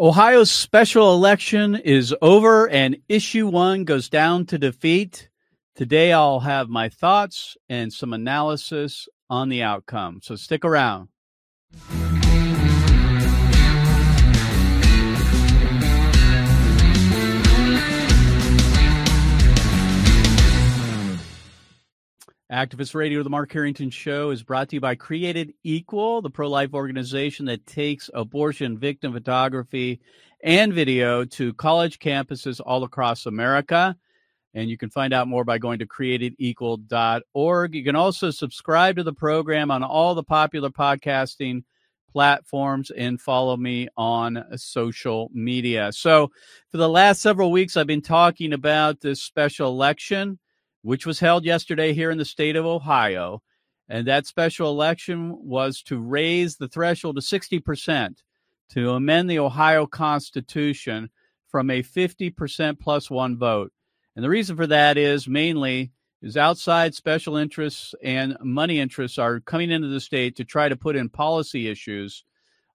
Ohio's special election is over and issue one goes down to defeat. Today, I'll have my thoughts and some analysis on the outcome. So stick around. Activist Radio, the Mark Harrington Show, is brought to you by Created Equal, the pro life organization that takes abortion victim photography and video to college campuses all across America. And you can find out more by going to createdequal.org. You can also subscribe to the program on all the popular podcasting platforms and follow me on social media. So, for the last several weeks, I've been talking about this special election which was held yesterday here in the state of Ohio. And that special election was to raise the threshold to 60% to amend the Ohio Constitution from a 50% plus one vote. And the reason for that is mainly is outside special interests and money interests are coming into the state to try to put in policy issues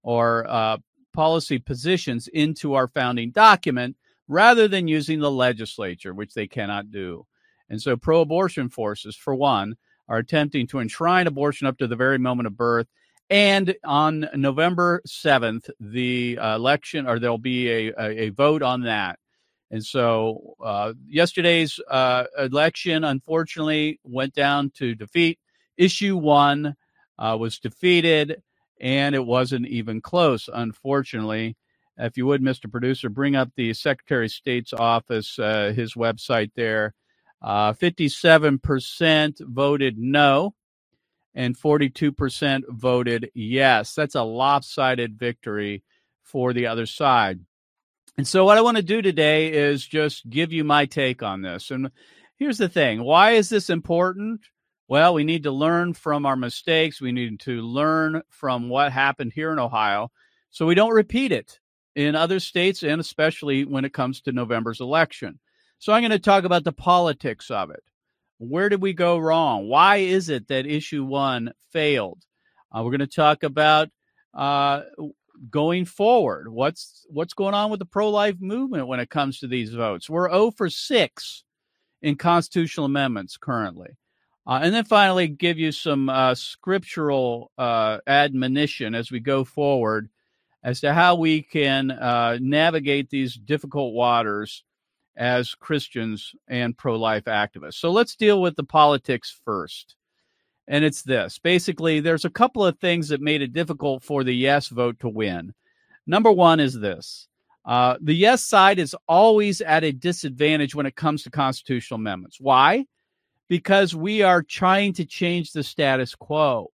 or uh, policy positions into our founding document rather than using the legislature, which they cannot do. And so, pro abortion forces, for one, are attempting to enshrine abortion up to the very moment of birth. And on November 7th, the uh, election, or there'll be a, a, a, vote on that. And so, uh, yesterday's uh, election, unfortunately, went down to defeat. Issue one uh, was defeated, and it wasn't even close, unfortunately. If you would, Mr. Producer, bring up the Secretary of State's office, uh, his website there uh, 57% voted no, and 42% voted yes. That's a lopsided victory for the other side. And so, what I want to do today is just give you my take on this. And here's the thing why is this important? Well, we need to learn from our mistakes. We need to learn from what happened here in Ohio so we don't repeat it in other states and especially when it comes to November's election. So I'm going to talk about the politics of it. Where did we go wrong? Why is it that issue one failed? Uh, we're going to talk about uh, going forward. What's what's going on with the pro-life movement when it comes to these votes? We're 0 for 6 in constitutional amendments currently. Uh, and then finally, give you some uh, scriptural uh, admonition as we go forward as to how we can uh, navigate these difficult waters as Christians and pro life activists. So let's deal with the politics first. And it's this basically, there's a couple of things that made it difficult for the yes vote to win. Number one is this uh, the yes side is always at a disadvantage when it comes to constitutional amendments. Why? Because we are trying to change the status quo.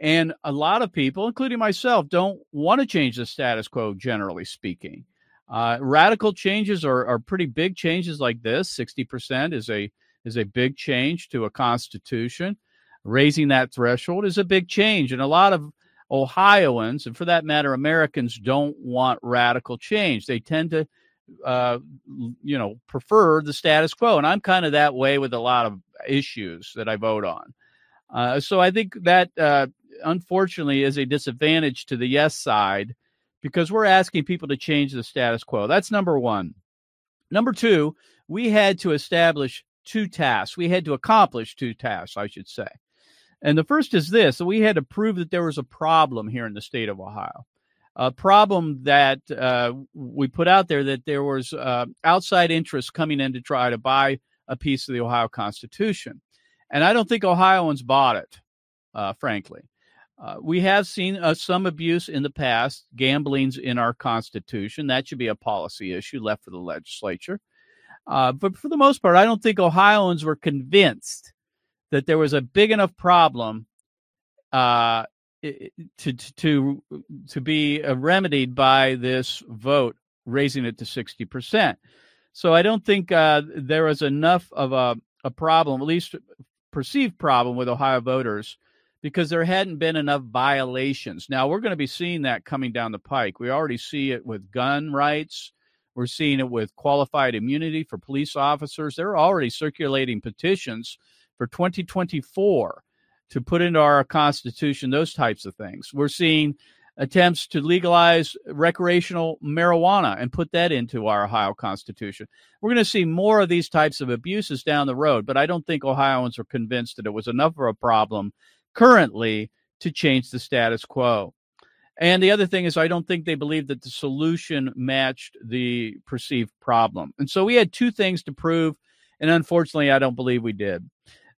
And a lot of people, including myself, don't want to change the status quo, generally speaking. Uh, radical changes are, are pretty big changes like this. 60% is a is a big change to a constitution. Raising that threshold is a big change. And a lot of Ohioans, and for that matter, Americans, don't want radical change. They tend to, uh, you know, prefer the status quo. And I'm kind of that way with a lot of issues that I vote on. Uh, so I think that, uh, unfortunately, is a disadvantage to the yes side because we're asking people to change the status quo. That's number one. Number two, we had to establish two tasks. We had to accomplish two tasks, I should say. And the first is this we had to prove that there was a problem here in the state of Ohio. A problem that uh, we put out there that there was uh, outside interest coming in to try to buy a piece of the Ohio Constitution. And I don't think Ohioans bought it, uh, frankly. Uh, we have seen uh, some abuse in the past. Gambling's in our Constitution. That should be a policy issue left for the legislature. Uh, but for the most part, I don't think Ohioans were convinced that there was a big enough problem uh, to to to be uh, remedied by this vote, raising it to sixty percent. So I don't think uh, there was enough of a, a problem, at least perceived problem, with Ohio voters because there hadn't been enough violations. Now we're going to be seeing that coming down the pike. We already see it with gun rights. We're seeing it with qualified immunity for police officers. They're already circulating petitions for 2024 to put into our constitution those types of things. We're seeing attempts to legalize recreational marijuana and put that into our Ohio Constitution. We're going to see more of these types of abuses down the road, but I don't think Ohioans are convinced that it was enough of a problem currently to change the status quo. And the other thing is, I don't think they believe that the solution matched the perceived problem. And so we had two things to prove. And unfortunately, I don't believe we did.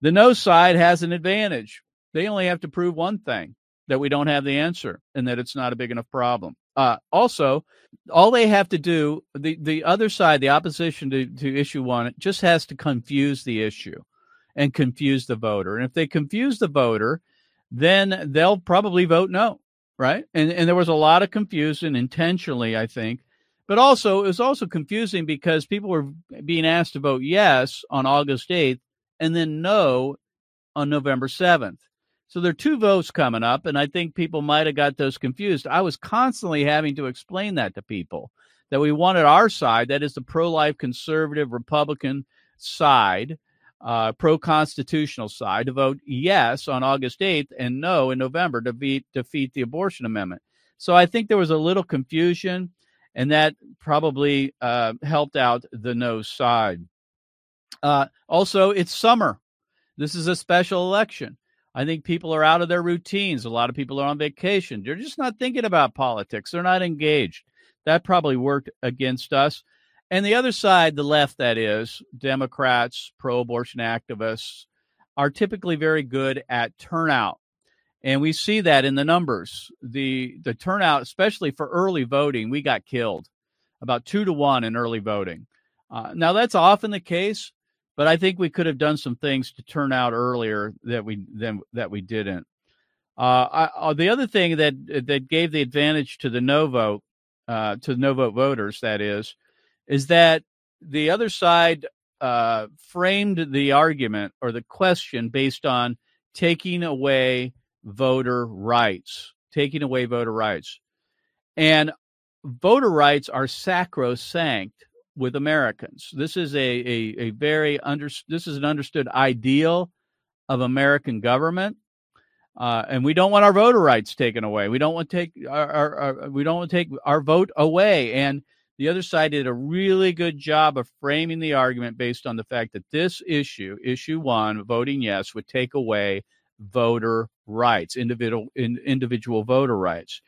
The no side has an advantage. They only have to prove one thing that we don't have the answer and that it's not a big enough problem. Uh, also, all they have to do, the, the other side, the opposition to, to issue one, just has to confuse the issue and confuse the voter. And if they confuse the voter, then they'll probably vote no, right? And, and there was a lot of confusion intentionally, I think. But also, it was also confusing because people were being asked to vote yes on August 8th and then no on November 7th. So there are two votes coming up, and I think people might have got those confused. I was constantly having to explain that to people that we wanted our side, that is the pro life conservative Republican side, uh, pro constitutional side, to vote yes on August 8th and no in November to beat, defeat the abortion amendment. So I think there was a little confusion, and that probably uh, helped out the no side. Uh, also, it's summer. This is a special election. I think people are out of their routines. A lot of people are on vacation. They're just not thinking about politics. They're not engaged. That probably worked against us. And the other side, the left, that is, Democrats, pro abortion activists, are typically very good at turnout. And we see that in the numbers. The the turnout, especially for early voting, we got killed about two to one in early voting. Uh, now that's often the case, but I think we could have done some things to turn out earlier that we than that we didn't. Uh, I, uh, the other thing that that gave the advantage to the no vote uh, to the no vote voters, that is, is that the other side uh, framed the argument or the question based on taking away voter rights, taking away voter rights, and voter rights are sacrosanct with Americans. This is a, a, a very under this is an understood ideal of American government. Uh, and we don't want our voter rights taken away. We don't want take our, our, our, we don't want to take our vote away. And the other side did a really good job of framing the argument based on the fact that this issue, issue one, voting yes, would take away voter rights, individual in, individual voter rights,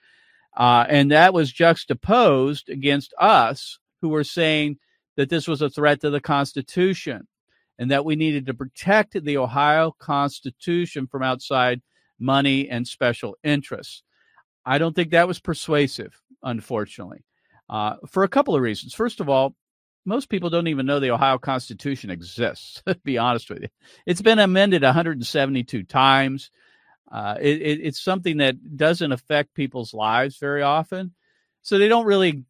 uh, and that was juxtaposed against us who were saying that this was a threat to the Constitution and that we needed to protect the Ohio Constitution from outside money and special interests. I don't think that was persuasive, unfortunately, uh, for a couple of reasons. First of all, most people don't even know the Ohio Constitution exists, to be honest with you. It's been amended 172 times. Uh, it, it, it's something that doesn't affect people's lives very often. So they don't really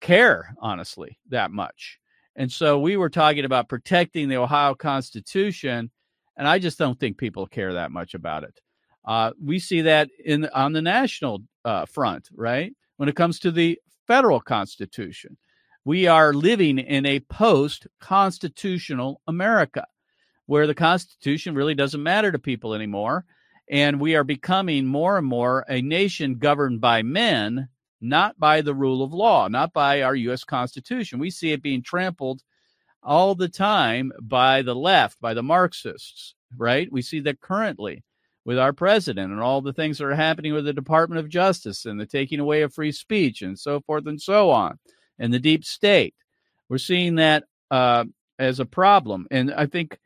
care, honestly, that much. And so we were talking about protecting the Ohio Constitution, and I just don't think people care that much about it. Uh, we see that in on the national uh, front, right? When it comes to the federal Constitution, we are living in a post-constitutional America, where the Constitution really doesn't matter to people anymore, and we are becoming more and more a nation governed by men not by the rule of law, not by our U.S. Constitution. We see it being trampled all the time by the left, by the Marxists, right? We see that currently with our president and all the things that are happening with the Department of Justice and the taking away of free speech and so forth and so on, and the deep state. We're seeing that uh, as a problem. And I think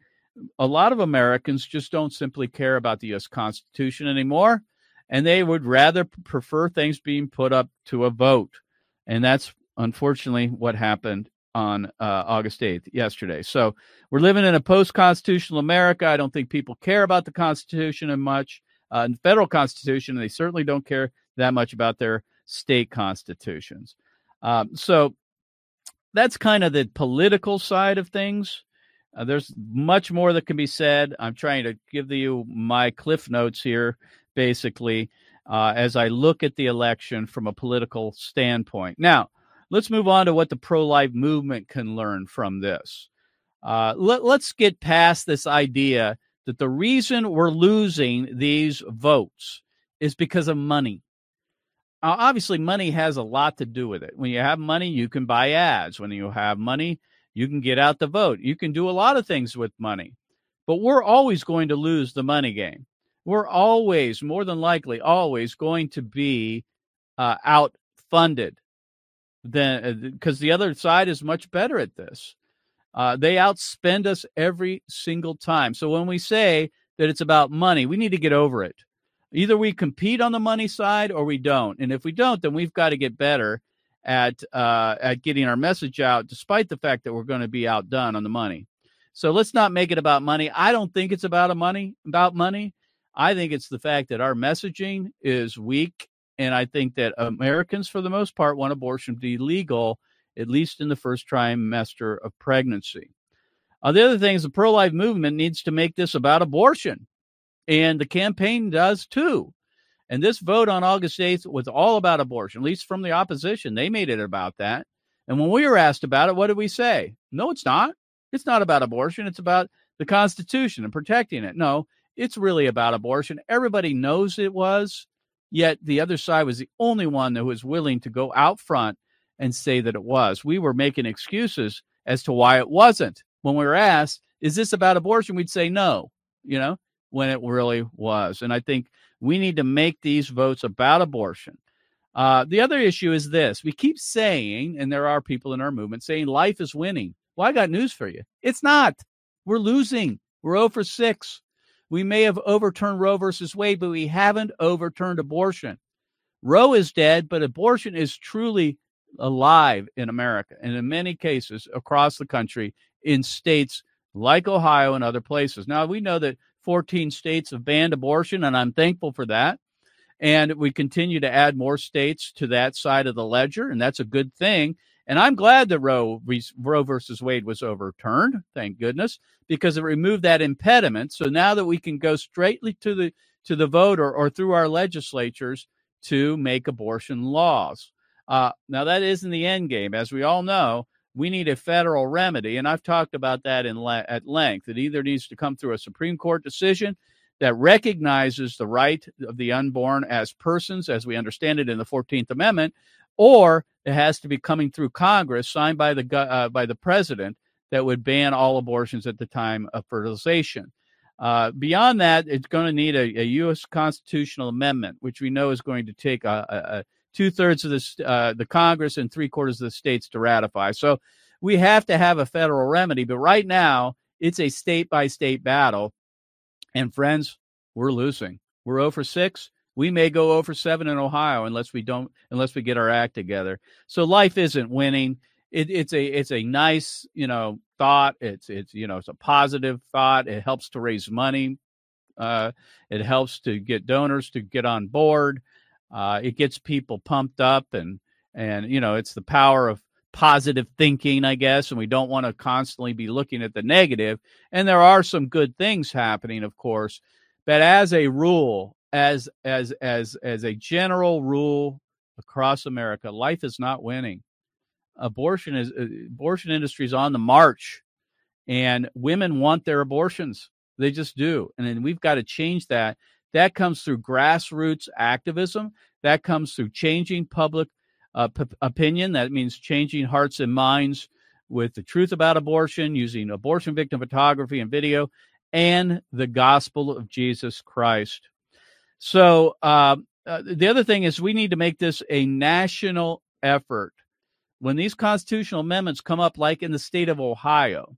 a lot of Americans just don't simply care about the U.S. Constitution anymore and they would rather prefer things being put up to a vote. And that's unfortunately what happened on uh, August 8th, yesterday. So we're living in a post constitutional America. I don't think people care about the Constitution and much, uh, the federal Constitution. They certainly don't care that much about their state constitutions. Um, so that's kind of the political side of things. Uh, there's much more that can be said. I'm trying to give you my cliff notes here basically, uh, as I look at the election from a political standpoint. Now, let's move on to what the pro life movement can learn from this. Uh, let, let's get past this idea that the reason we're losing these votes is because of money. obviously, money has a lot to do with it. When you have money, you can buy ads. When you have money, you can get out the vote. You can do a lot of things with money, but we're always going to lose the money game. We're always, more than likely, always going to be uh, outfunded than because uh, the other side is much better at this. Uh, they outspend us every single time. So when we say that it's about money, we need to get over it. Either we compete on the money side or we don't. And if we don't, then we've got to get better at uh, at getting our message out, despite the fact that we're going to be outdone on the money. So let's not make it about money. I don't think it's about a money about money. I think it's the fact that our messaging is weak, and I think that Americans, for the most part, want abortion to be legal at least in the first trimester of pregnancy. Uh, the other thing is the pro life movement needs to make this about abortion, and the campaign does too. And this vote on August 8th was all about abortion, at least from the opposition. They made it about that. And when we were asked about it, what did we say? No, it's not. It's not about abortion. It's about the Constitution and protecting it. No, it's really about abortion. Everybody knows it was, yet the other side was the only one that was willing to go out front and say that it was. We were making excuses as to why it wasn't. When we were asked, is this about abortion? We'd say no, you know, when it really was. And I think we need to make these votes about abortion. Uh, the other issue is this we keep saying, and there are people in our movement saying life is winning. Well, I got news for you. It's not. We're losing. We're over 6. We may have overturned Roe versus Wade, but we haven't overturned abortion. Roe is dead, but abortion is truly alive in America and in many cases across the country in states like Ohio and other places. Now, we know that 14 states have banned abortion, and I'm thankful for that. And we continue to add more states to that side of the ledger, and that's a good thing. And I'm glad that Roe, Roe versus Wade was overturned, thank goodness, because it removed that impediment. So now that we can go straightly to the to the vote or, through our legislatures to make abortion laws. Uh, now that isn't the end game, as we all know we need a federal remedy. And I've talked about that in le- at length. It either needs to come through a Supreme Court decision that recognizes the right of the unborn as persons, as we understand it in the 14th Amendment, or it has to be coming through Congress, signed by the uh, by the president, that would ban all abortions at the time of fertilization. Uh, beyond that, it's going to need a, a, U.S. constitutional amendment, which we know is going to take a, a, two thirds of the uh, the Congress and three quarters of the states to ratify. So we have to have a federal remedy, but right now it's a state by state battle. And friends, we're losing. We're over 6. We may go over 7 in Ohio unless we don't unless we get our act together. So life isn't winning. It, it's a it's a nice you know thought. It's it's you know it's a positive thought. It helps to raise money. Uh, it helps to get donors to get on board. Uh, it gets people pumped up, and and you know it's the power of positive thinking, I guess, and we don't want to constantly be looking at the negative. And there are some good things happening, of course, but as a rule, as as as as a general rule across America, life is not winning. Abortion is uh, abortion industry is on the march, and women want their abortions. They just do, and then we've got to change that. That comes through grassroots activism. That comes through changing public uh, p- opinion. That means changing hearts and minds with the truth about abortion, using abortion victim photography and video, and the gospel of Jesus Christ. So, uh, uh, the other thing is we need to make this a national effort. When these constitutional amendments come up, like in the state of Ohio,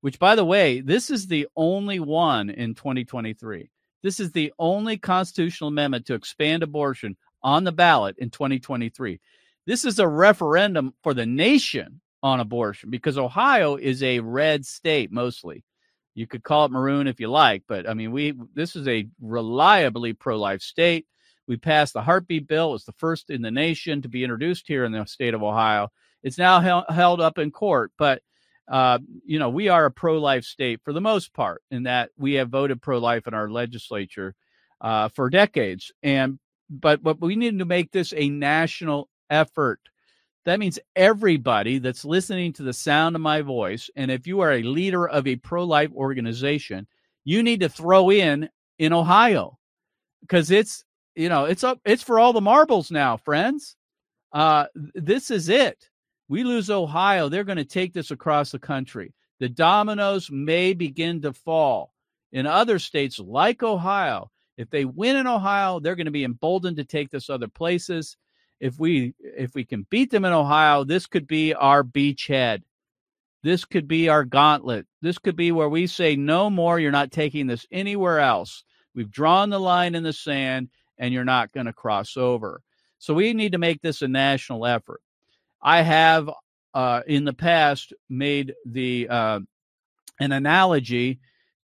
which, by the way, this is the only one in 2023. This is the only constitutional amendment to expand abortion on the ballot in 2023. This is a referendum for the nation on abortion because Ohio is a red state mostly. You could call it maroon if you like, but I mean, we this is a reliably pro-life state. We passed the heartbeat bill. It was the first in the nation to be introduced here in the state of Ohio. It's now held, up in court, but uh, you know, we are a pro-life state for the most part, in that we have voted pro-life in our legislature uh, for decades. And but but we need to make this a national effort. That means everybody that's listening to the sound of my voice, and if you are a leader of a pro-life organization, you need to throw in in Ohio because it's you know, it's up. It's for all the marbles now, friends. Uh, this is it. We lose Ohio, they're going to take this across the country. The dominoes may begin to fall in other states like Ohio. If they win in Ohio, they're going to be emboldened to take this other places. If we if we can beat them in Ohio, this could be our beachhead. This could be our gauntlet. This could be where we say no more, you're not taking this anywhere else. We've drawn the line in the sand and you're not going to cross over. So we need to make this a national effort. I have uh, in the past made the uh, an analogy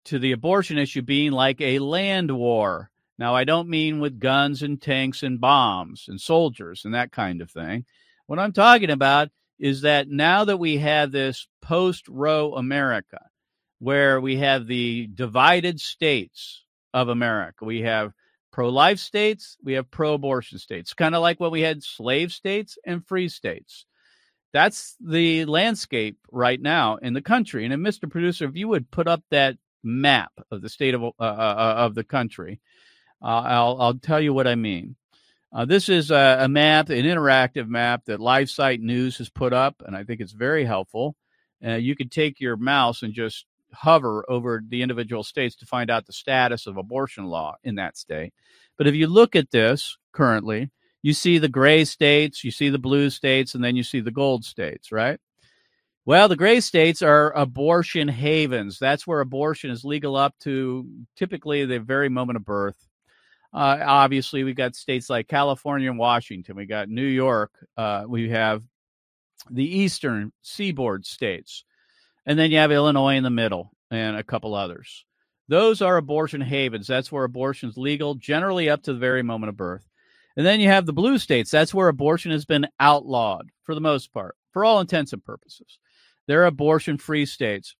to the abortion issue being like a land war. Now, I don't mean with guns and tanks and bombs and soldiers and that kind of thing. What I'm talking about is that now that we have this post Roe America, where we have the divided states of America, we have pro life states, we have pro abortion states, kind of like what we had slave states and free states. That's the landscape right now in the country. And, Mr. Producer, if you would put up that map of the state of uh, uh, uh, of the country. Uh, I'll I'll tell you what I mean. Uh, this is a, a, map, an interactive map that LifeSite News has put up, and I think it's very helpful. Uh, you could take your mouse and just hover over the individual states to find out the status of abortion law in that state. But if you look at this currently, you see the gray states, you see the blue states, and then you see the gold states, right? Well, the gray states are abortion havens. That's where abortion is legal up to typically the very moment of birth. Uh, obviously, we've got states like California and Washington. We got New York. Uh, we have the eastern seaboard states. And then you have Illinois in the middle and a couple others. Those are abortion havens. That's where abortion is legal, generally up to the very moment of birth. And then you have the blue states. That's where abortion has been outlawed for the most part, for all intents and purposes. They're abortion free states.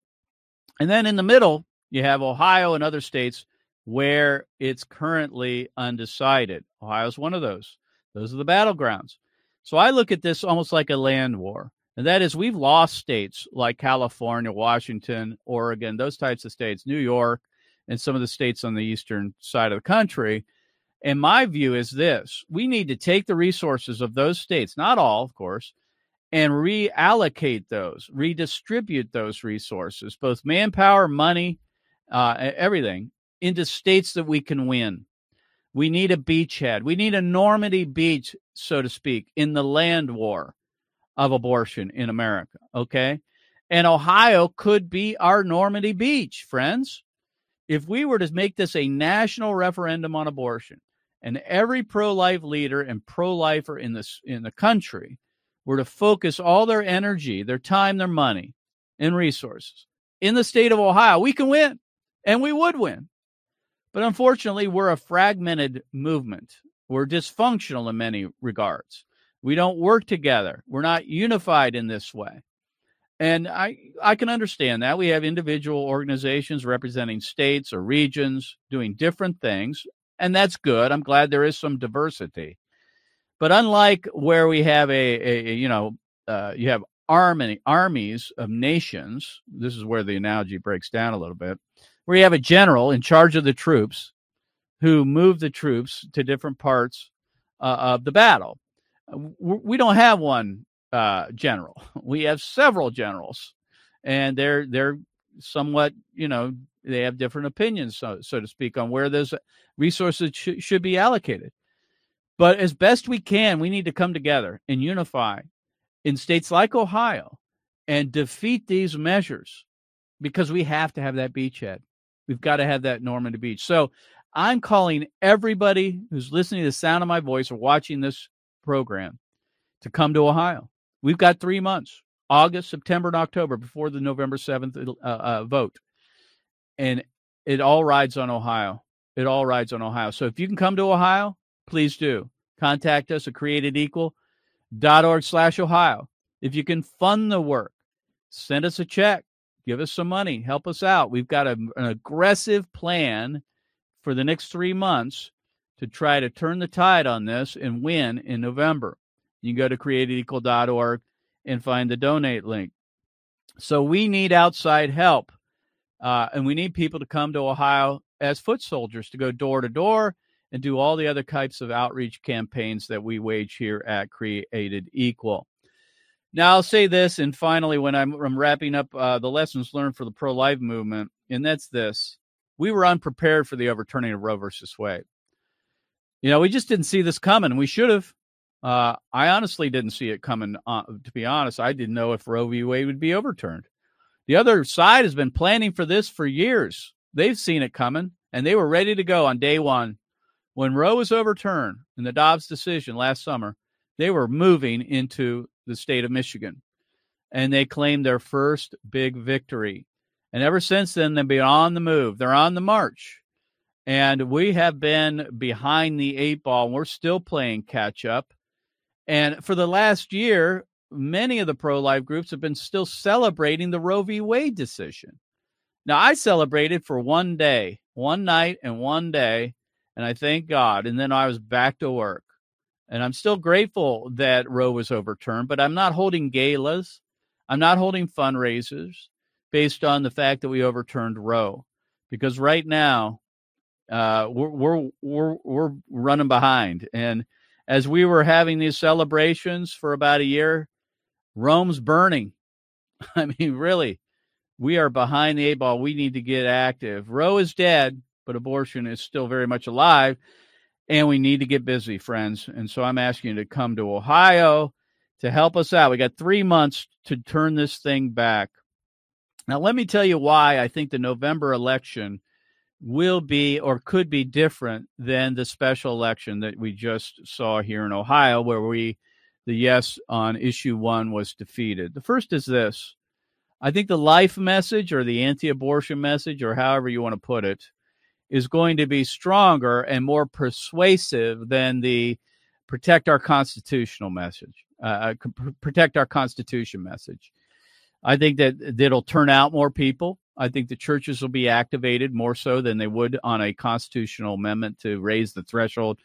And then in the middle, you have Ohio and other states where it's currently undecided. Ohio's one of those. Those are the battlegrounds. So I look at this almost like a land war. And that is, we've lost states like California, Washington, Oregon, those types of states, New York, and some of the states on the eastern side of the country. And my view is this we need to take the resources of those states, not all, of course, and reallocate those, redistribute those resources, both manpower, money, uh, everything, into states that we can win. We need a beachhead. We need a Normandy beach, so to speak, in the land war of abortion in America. Okay. And Ohio could be our Normandy beach, friends. If we were to make this a national referendum on abortion and every pro life leader and pro lifer in this in the country were to focus all their energy, their time, their money, and resources in the state of Ohio, we can win and we would win. But unfortunately, we're a fragmented movement. We're dysfunctional in many regards. We don't work together. We're not unified in this way. And I, I can understand that. We have individual organizations representing states or regions doing different things, and that's good. I'm glad there is some diversity. But unlike where we have a, a you know, uh, you have army, armies of nations, this is where the analogy breaks down a little bit, where you have a general in charge of the troops who move the troops to different parts uh, of the battle. We don't have one uh, general. We have several generals, and they're they're somewhat you know they have different opinions, so so to speak, on where those resources sh- should be allocated. But as best we can, we need to come together and unify in states like Ohio and defeat these measures because we have to have that beachhead. We've got to have that Normandy Beach. So I'm calling everybody who's listening to the sound of my voice or watching this program to come to Ohio. We've got three months August, September, and October before the November 7th uh, uh, vote. And it all rides on Ohio. It all rides on Ohio. So if you can come to Ohio, please do. Contact us at createdequal.org slash Ohio. If you can fund the work, send us a check, give us some money, help us out. We've got a, an aggressive plan for the next three months to try to turn the tide on this and win in November. You can go to createdequal.org and find the donate link. So we need outside help. Uh, and we need people to come to Ohio as foot soldiers to go door to door and do all the other types of outreach campaigns that we wage here at Created Equal. Now, I'll say this, and finally, when I'm, I'm wrapping up uh, the lessons learned for the pro life movement, and that's this we were unprepared for the overturning of Roe versus Wade. You know, we just didn't see this coming. We should have. Uh, I honestly didn't see it coming. Uh, to be honest, I didn't know if Roe v. Wade would be overturned. The other side has been planning for this for years. They've seen it coming, and they were ready to go on day one. When Roe was overturned in the Dobbs decision last summer, they were moving into the state of Michigan, and they claimed their first big victory. And ever since then, they've been on the move. They're on the march. And we have been behind the eight ball. And we're still playing catch up. And for the last year, many of the pro life groups have been still celebrating the Roe v. Wade decision. Now, I celebrated for one day, one night, and one day, and I thank God. And then I was back to work. And I'm still grateful that Roe was overturned, but I'm not holding galas. I'm not holding fundraisers based on the fact that we overturned Roe. Because right now, uh, we're, we're, we're, we're running behind. And as we were having these celebrations for about a year, Rome's burning. I mean, really, we are behind the eight ball. We need to get active. Roe is dead, but abortion is still very much alive. And we need to get busy, friends. And so I'm asking you to come to Ohio to help us out. We got three months to turn this thing back. Now, let me tell you why I think the November election will be or could be different than the special election that we just saw here in Ohio, where we the yes on issue one was defeated. The first is this I think the life message or the anti abortion message, or however you want to put it, is going to be stronger and more persuasive than the protect our constitutional message, uh, uh protect our constitution message. I think that it'll turn out more people. I think the churches will be activated more so than they would on a constitutional amendment to raise the threshold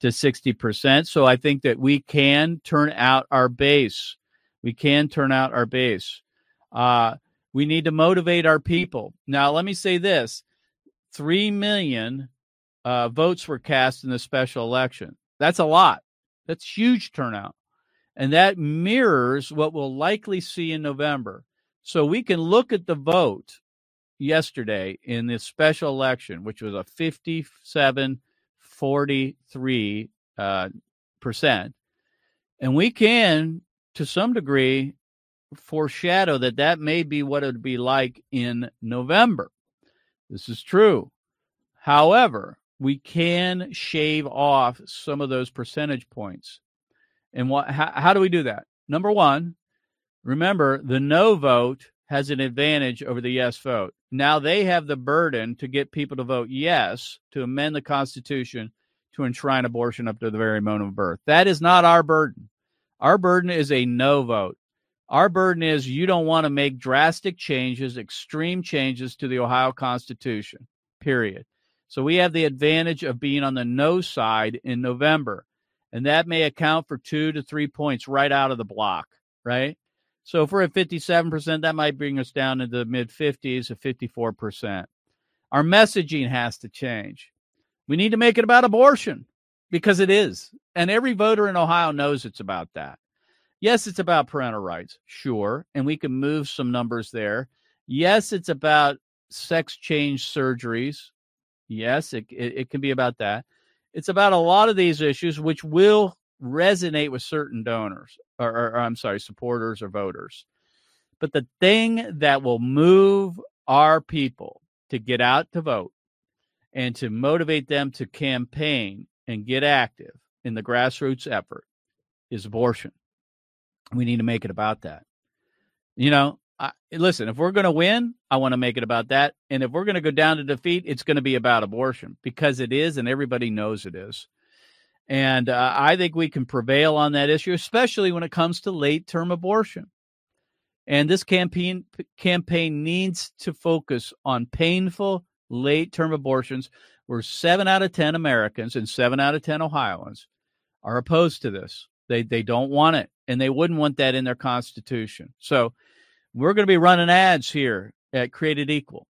to 60%. So I think that we can turn out our base. We can turn out our base. Uh, we need to motivate our people. Now, let me say this 3 million uh, votes were cast in the special election. That's a lot. That's huge turnout. And that mirrors what we'll likely see in November. So we can look at the vote yesterday in this special election, which was a 57 43 uh, percent. And we can, to some degree, foreshadow that that may be what it would be like in November. This is true. However, we can shave off some of those percentage points. And what how, how do we do that? Number 1, remember the no vote has an advantage over the yes vote. Now they have the burden to get people to vote yes to amend the Constitution to enshrine abortion up to the very moment of birth. That is not our burden. Our burden is a no vote. Our burden is you don't want to make drastic changes, extreme changes to the Ohio Constitution, period. So we have the advantage of being on the no side in November. And that may account for two to three points right out of the block, right? So if we're at 57%, that might bring us down into the mid 50s to 54%. Our messaging has to change. We need to make it about abortion because it is. And every voter in Ohio knows it's about that. Yes, it's about parental rights, sure. And we can move some numbers there. Yes, it's about sex change surgeries. Yes, it, it, it can be about that. It's about a lot of these issues, which will resonate with certain donors or, or, or, I'm sorry, supporters or voters. But the thing that will move our people to get out to vote and to motivate them to campaign and get active in the grassroots effort is abortion. We need to make it about that. You know, I, listen, if we're going to win, I want to make it about that. And if we're going to go down to defeat, it's going to be about abortion because it is, and everybody knows it is. And uh, I think we can prevail on that issue, especially when it comes to late term abortion. And this campaign campaign needs to focus on painful late term abortions, where seven out of ten Americans and seven out of ten Ohioans are opposed to this. They they don't want it, and they wouldn't want that in their constitution. So we're going to be running ads here at Created Equal.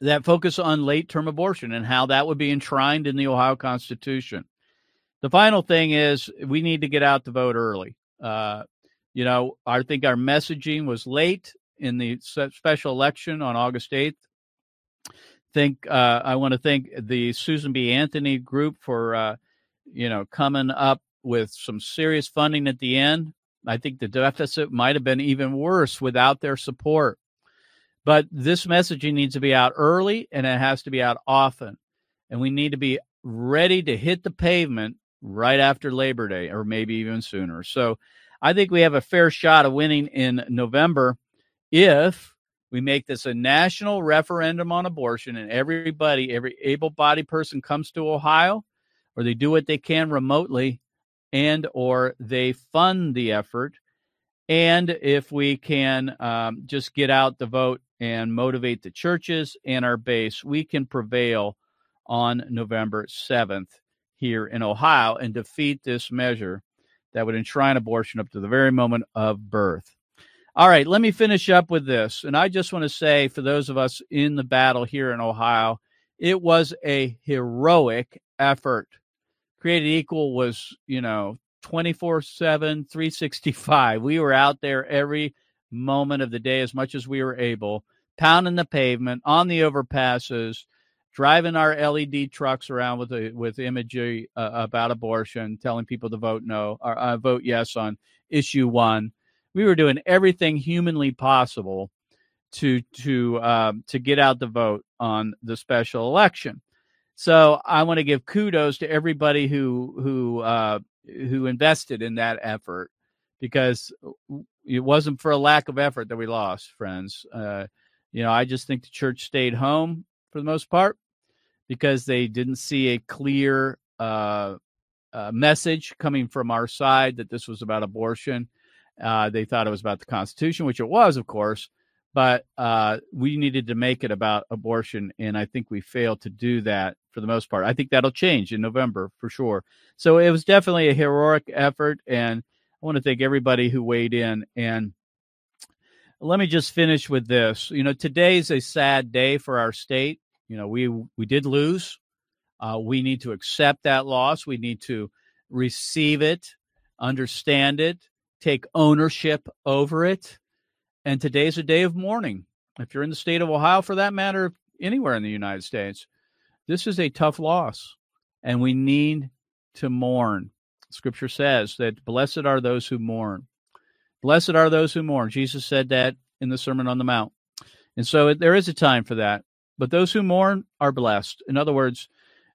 that focus on late term abortion and how that would be enshrined in the Ohio Constitution. The final thing is we need to get out the vote early. Uh, you know, I think our messaging was late in the special election on August 8th. Think uh, I want to thank the Susan B. Anthony group for uh, you know coming up with some serious funding at the end. I think the deficit might have been even worse without their support. But this messaging needs to be out early and it has to be out often. And we need to be ready to hit the pavement right after Labor Day or maybe even sooner. So I think we have a fair shot of winning in November if we make this a national referendum on abortion and everybody, every able bodied person comes to Ohio or they do what they can remotely and or they fund the effort and if we can um, just get out the vote and motivate the churches and our base, we can prevail on November 7th here in Ohio and defeat this measure that would enshrine abortion up to the very moment of birth. All right, let me finish up with this. And I just want to say for those of us in the battle here in Ohio, it was a heroic effort. Created Equal was, you know, 24 7, 365. We were out there every moment of the day as much as we were able, pounding the pavement on the overpasses, driving our LED trucks around with with imagery uh, about abortion, telling people to vote no or uh, vote yes on issue one. We were doing everything humanly possible to to um, to get out the vote on the special election. So I want to give kudos to everybody who who uh, who invested in that effort because it wasn't for a lack of effort that we lost, friends. Uh, you know, I just think the church stayed home for the most part because they didn't see a clear uh, uh, message coming from our side that this was about abortion. Uh, they thought it was about the Constitution, which it was, of course, but uh, we needed to make it about abortion, and I think we failed to do that for the most part. I think that'll change in November for sure. So it was definitely a heroic effort, and I want to thank everybody who weighed in. And let me just finish with this. You know, today's a sad day for our state. You know, we we did lose. Uh, we need to accept that loss. We need to receive it, understand it, take ownership over it. And today's a day of mourning. If you're in the state of Ohio, for that matter, anywhere in the United States, this is a tough loss, and we need to mourn. Scripture says that blessed are those who mourn. Blessed are those who mourn. Jesus said that in the Sermon on the Mount. And so there is a time for that. But those who mourn are blessed. In other words,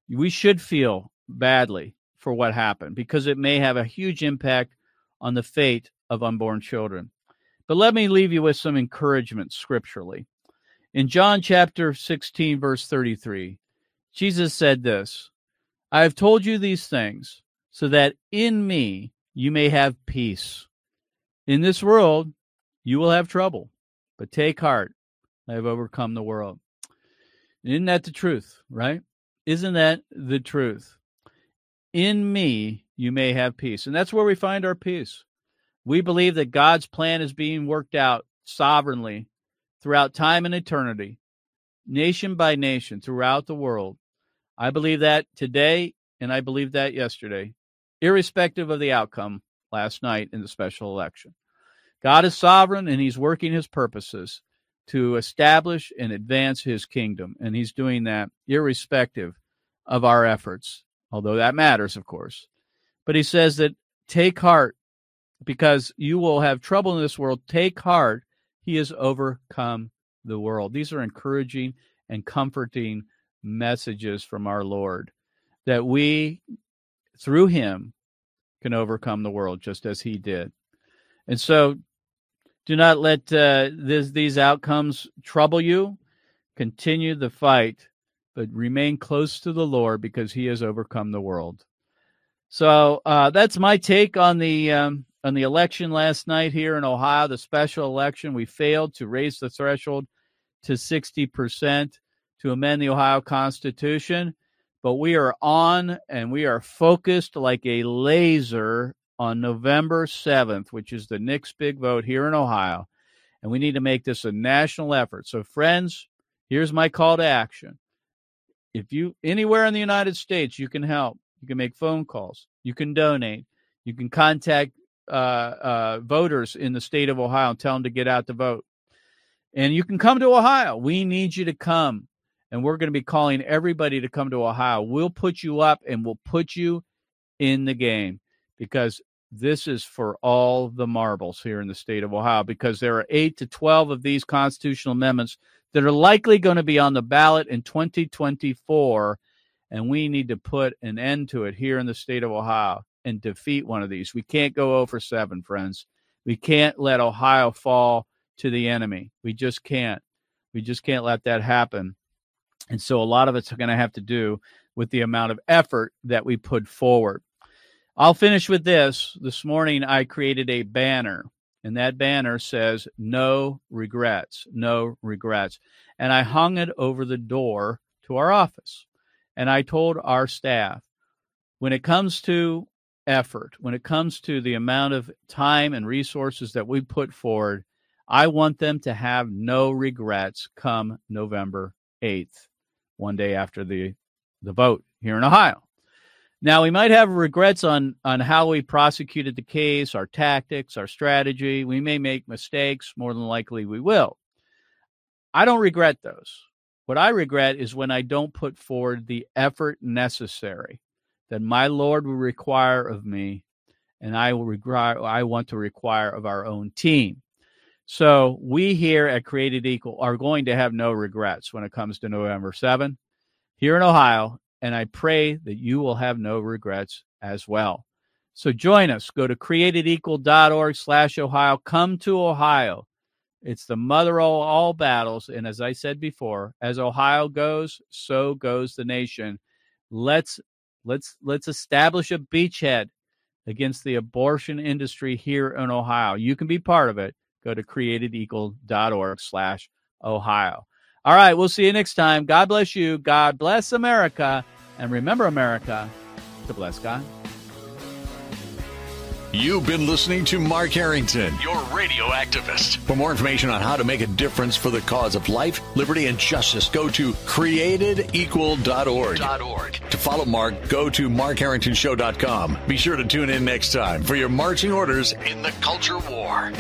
we should feel badly for what happened because it may have a huge impact on the fate of unborn children. But let me leave you with some encouragement scripturally. In John chapter 16, verse 33, Jesus said this I have told you these things so that in me you may have peace. In this world you will have trouble, but take heart. I have overcome the world. Isn't that the truth, right? Isn't that the truth? In me you may have peace. And that's where we find our peace. We believe that God's plan is being worked out sovereignly throughout time and eternity, nation by nation, throughout the world. I believe that today, and I believe that yesterday irrespective of the outcome last night in the special election. God is sovereign and he's working his purposes to establish and advance his kingdom. And he's doing that irrespective of our efforts, although that matters, of course. But he says that take heart because you will have trouble in this world. Take heart. He has overcome the world. These are encouraging and comforting messages from our Lord that we through him can overcome the world just as he did. And so do not let uh, this, these outcomes trouble you. Continue the fight, but remain close to the Lord because he has overcome the world. So uh, that's my take on the um, on the election last night here in Ohio, the special election. We failed to raise the threshold to 60% to amend the Ohio Constitution but we are on and we are focused like a laser on November 7th, which is the next big vote here in Ohio. And we need to make this a national effort. So, friends, Here's my call to action. If you anywhere in the United States, you can help. You can make phone calls. You can donate. You can contact uh, uh, voters in the state of Ohio and tell them to get out to vote. And you can come to Ohio. We need you to come. And we're going to be calling everybody to come to Ohio. We'll put you up and we'll put you in the game because this is for all the marbles here in the state of Ohio because there are 8 to 12 of these constitutional amendments that are likely going to be on the ballot in 2024 and we need to put an end to it here in the state of Ohio and defeat one of these. We can't go oh over 7, friends. We can't let Ohio fall to the enemy. We just can't. We just can't let that happen. And so a lot of it's going to have to do with the amount of effort that we put forward. I'll finish with this. This morning, I created a banner, and that banner says, No regrets, no regrets. And I hung it over the door to our office. And I told our staff, when it comes to effort, when it comes to the amount of time and resources that we put forward, I want them to have no regrets come November 8th, one day after the, the vote here in Ohio. Now we might have regrets on on how we prosecuted the case, our tactics, our strategy. We may make mistakes, more than likely we will. I don't regret those. What I regret is when I don't put forward the effort necessary that my Lord will require of me and I will require I want to require of our own team. So we here at Created Equal are going to have no regrets when it comes to November 7 here in Ohio and I pray that you will have no regrets as well. So join us. Go to createdequal.org slash Ohio. Come to Ohio. It's the mother of all battles. And as I said before, as Ohio goes, so goes the nation. Let's let's let's establish a beachhead against the abortion industry here in Ohio. You can be part of it. Go to createdequal.org slash Ohio. All right, we'll see you next time. God bless you. God bless America. And remember, America, to bless God. You've been listening to Mark Harrington, your radio activist. For more information on how to make a difference for the cause of life, liberty, and justice, go to createdequal.org. To follow Mark, go to markharringtonshow.com. Be sure to tune in next time for your marching orders in the culture war.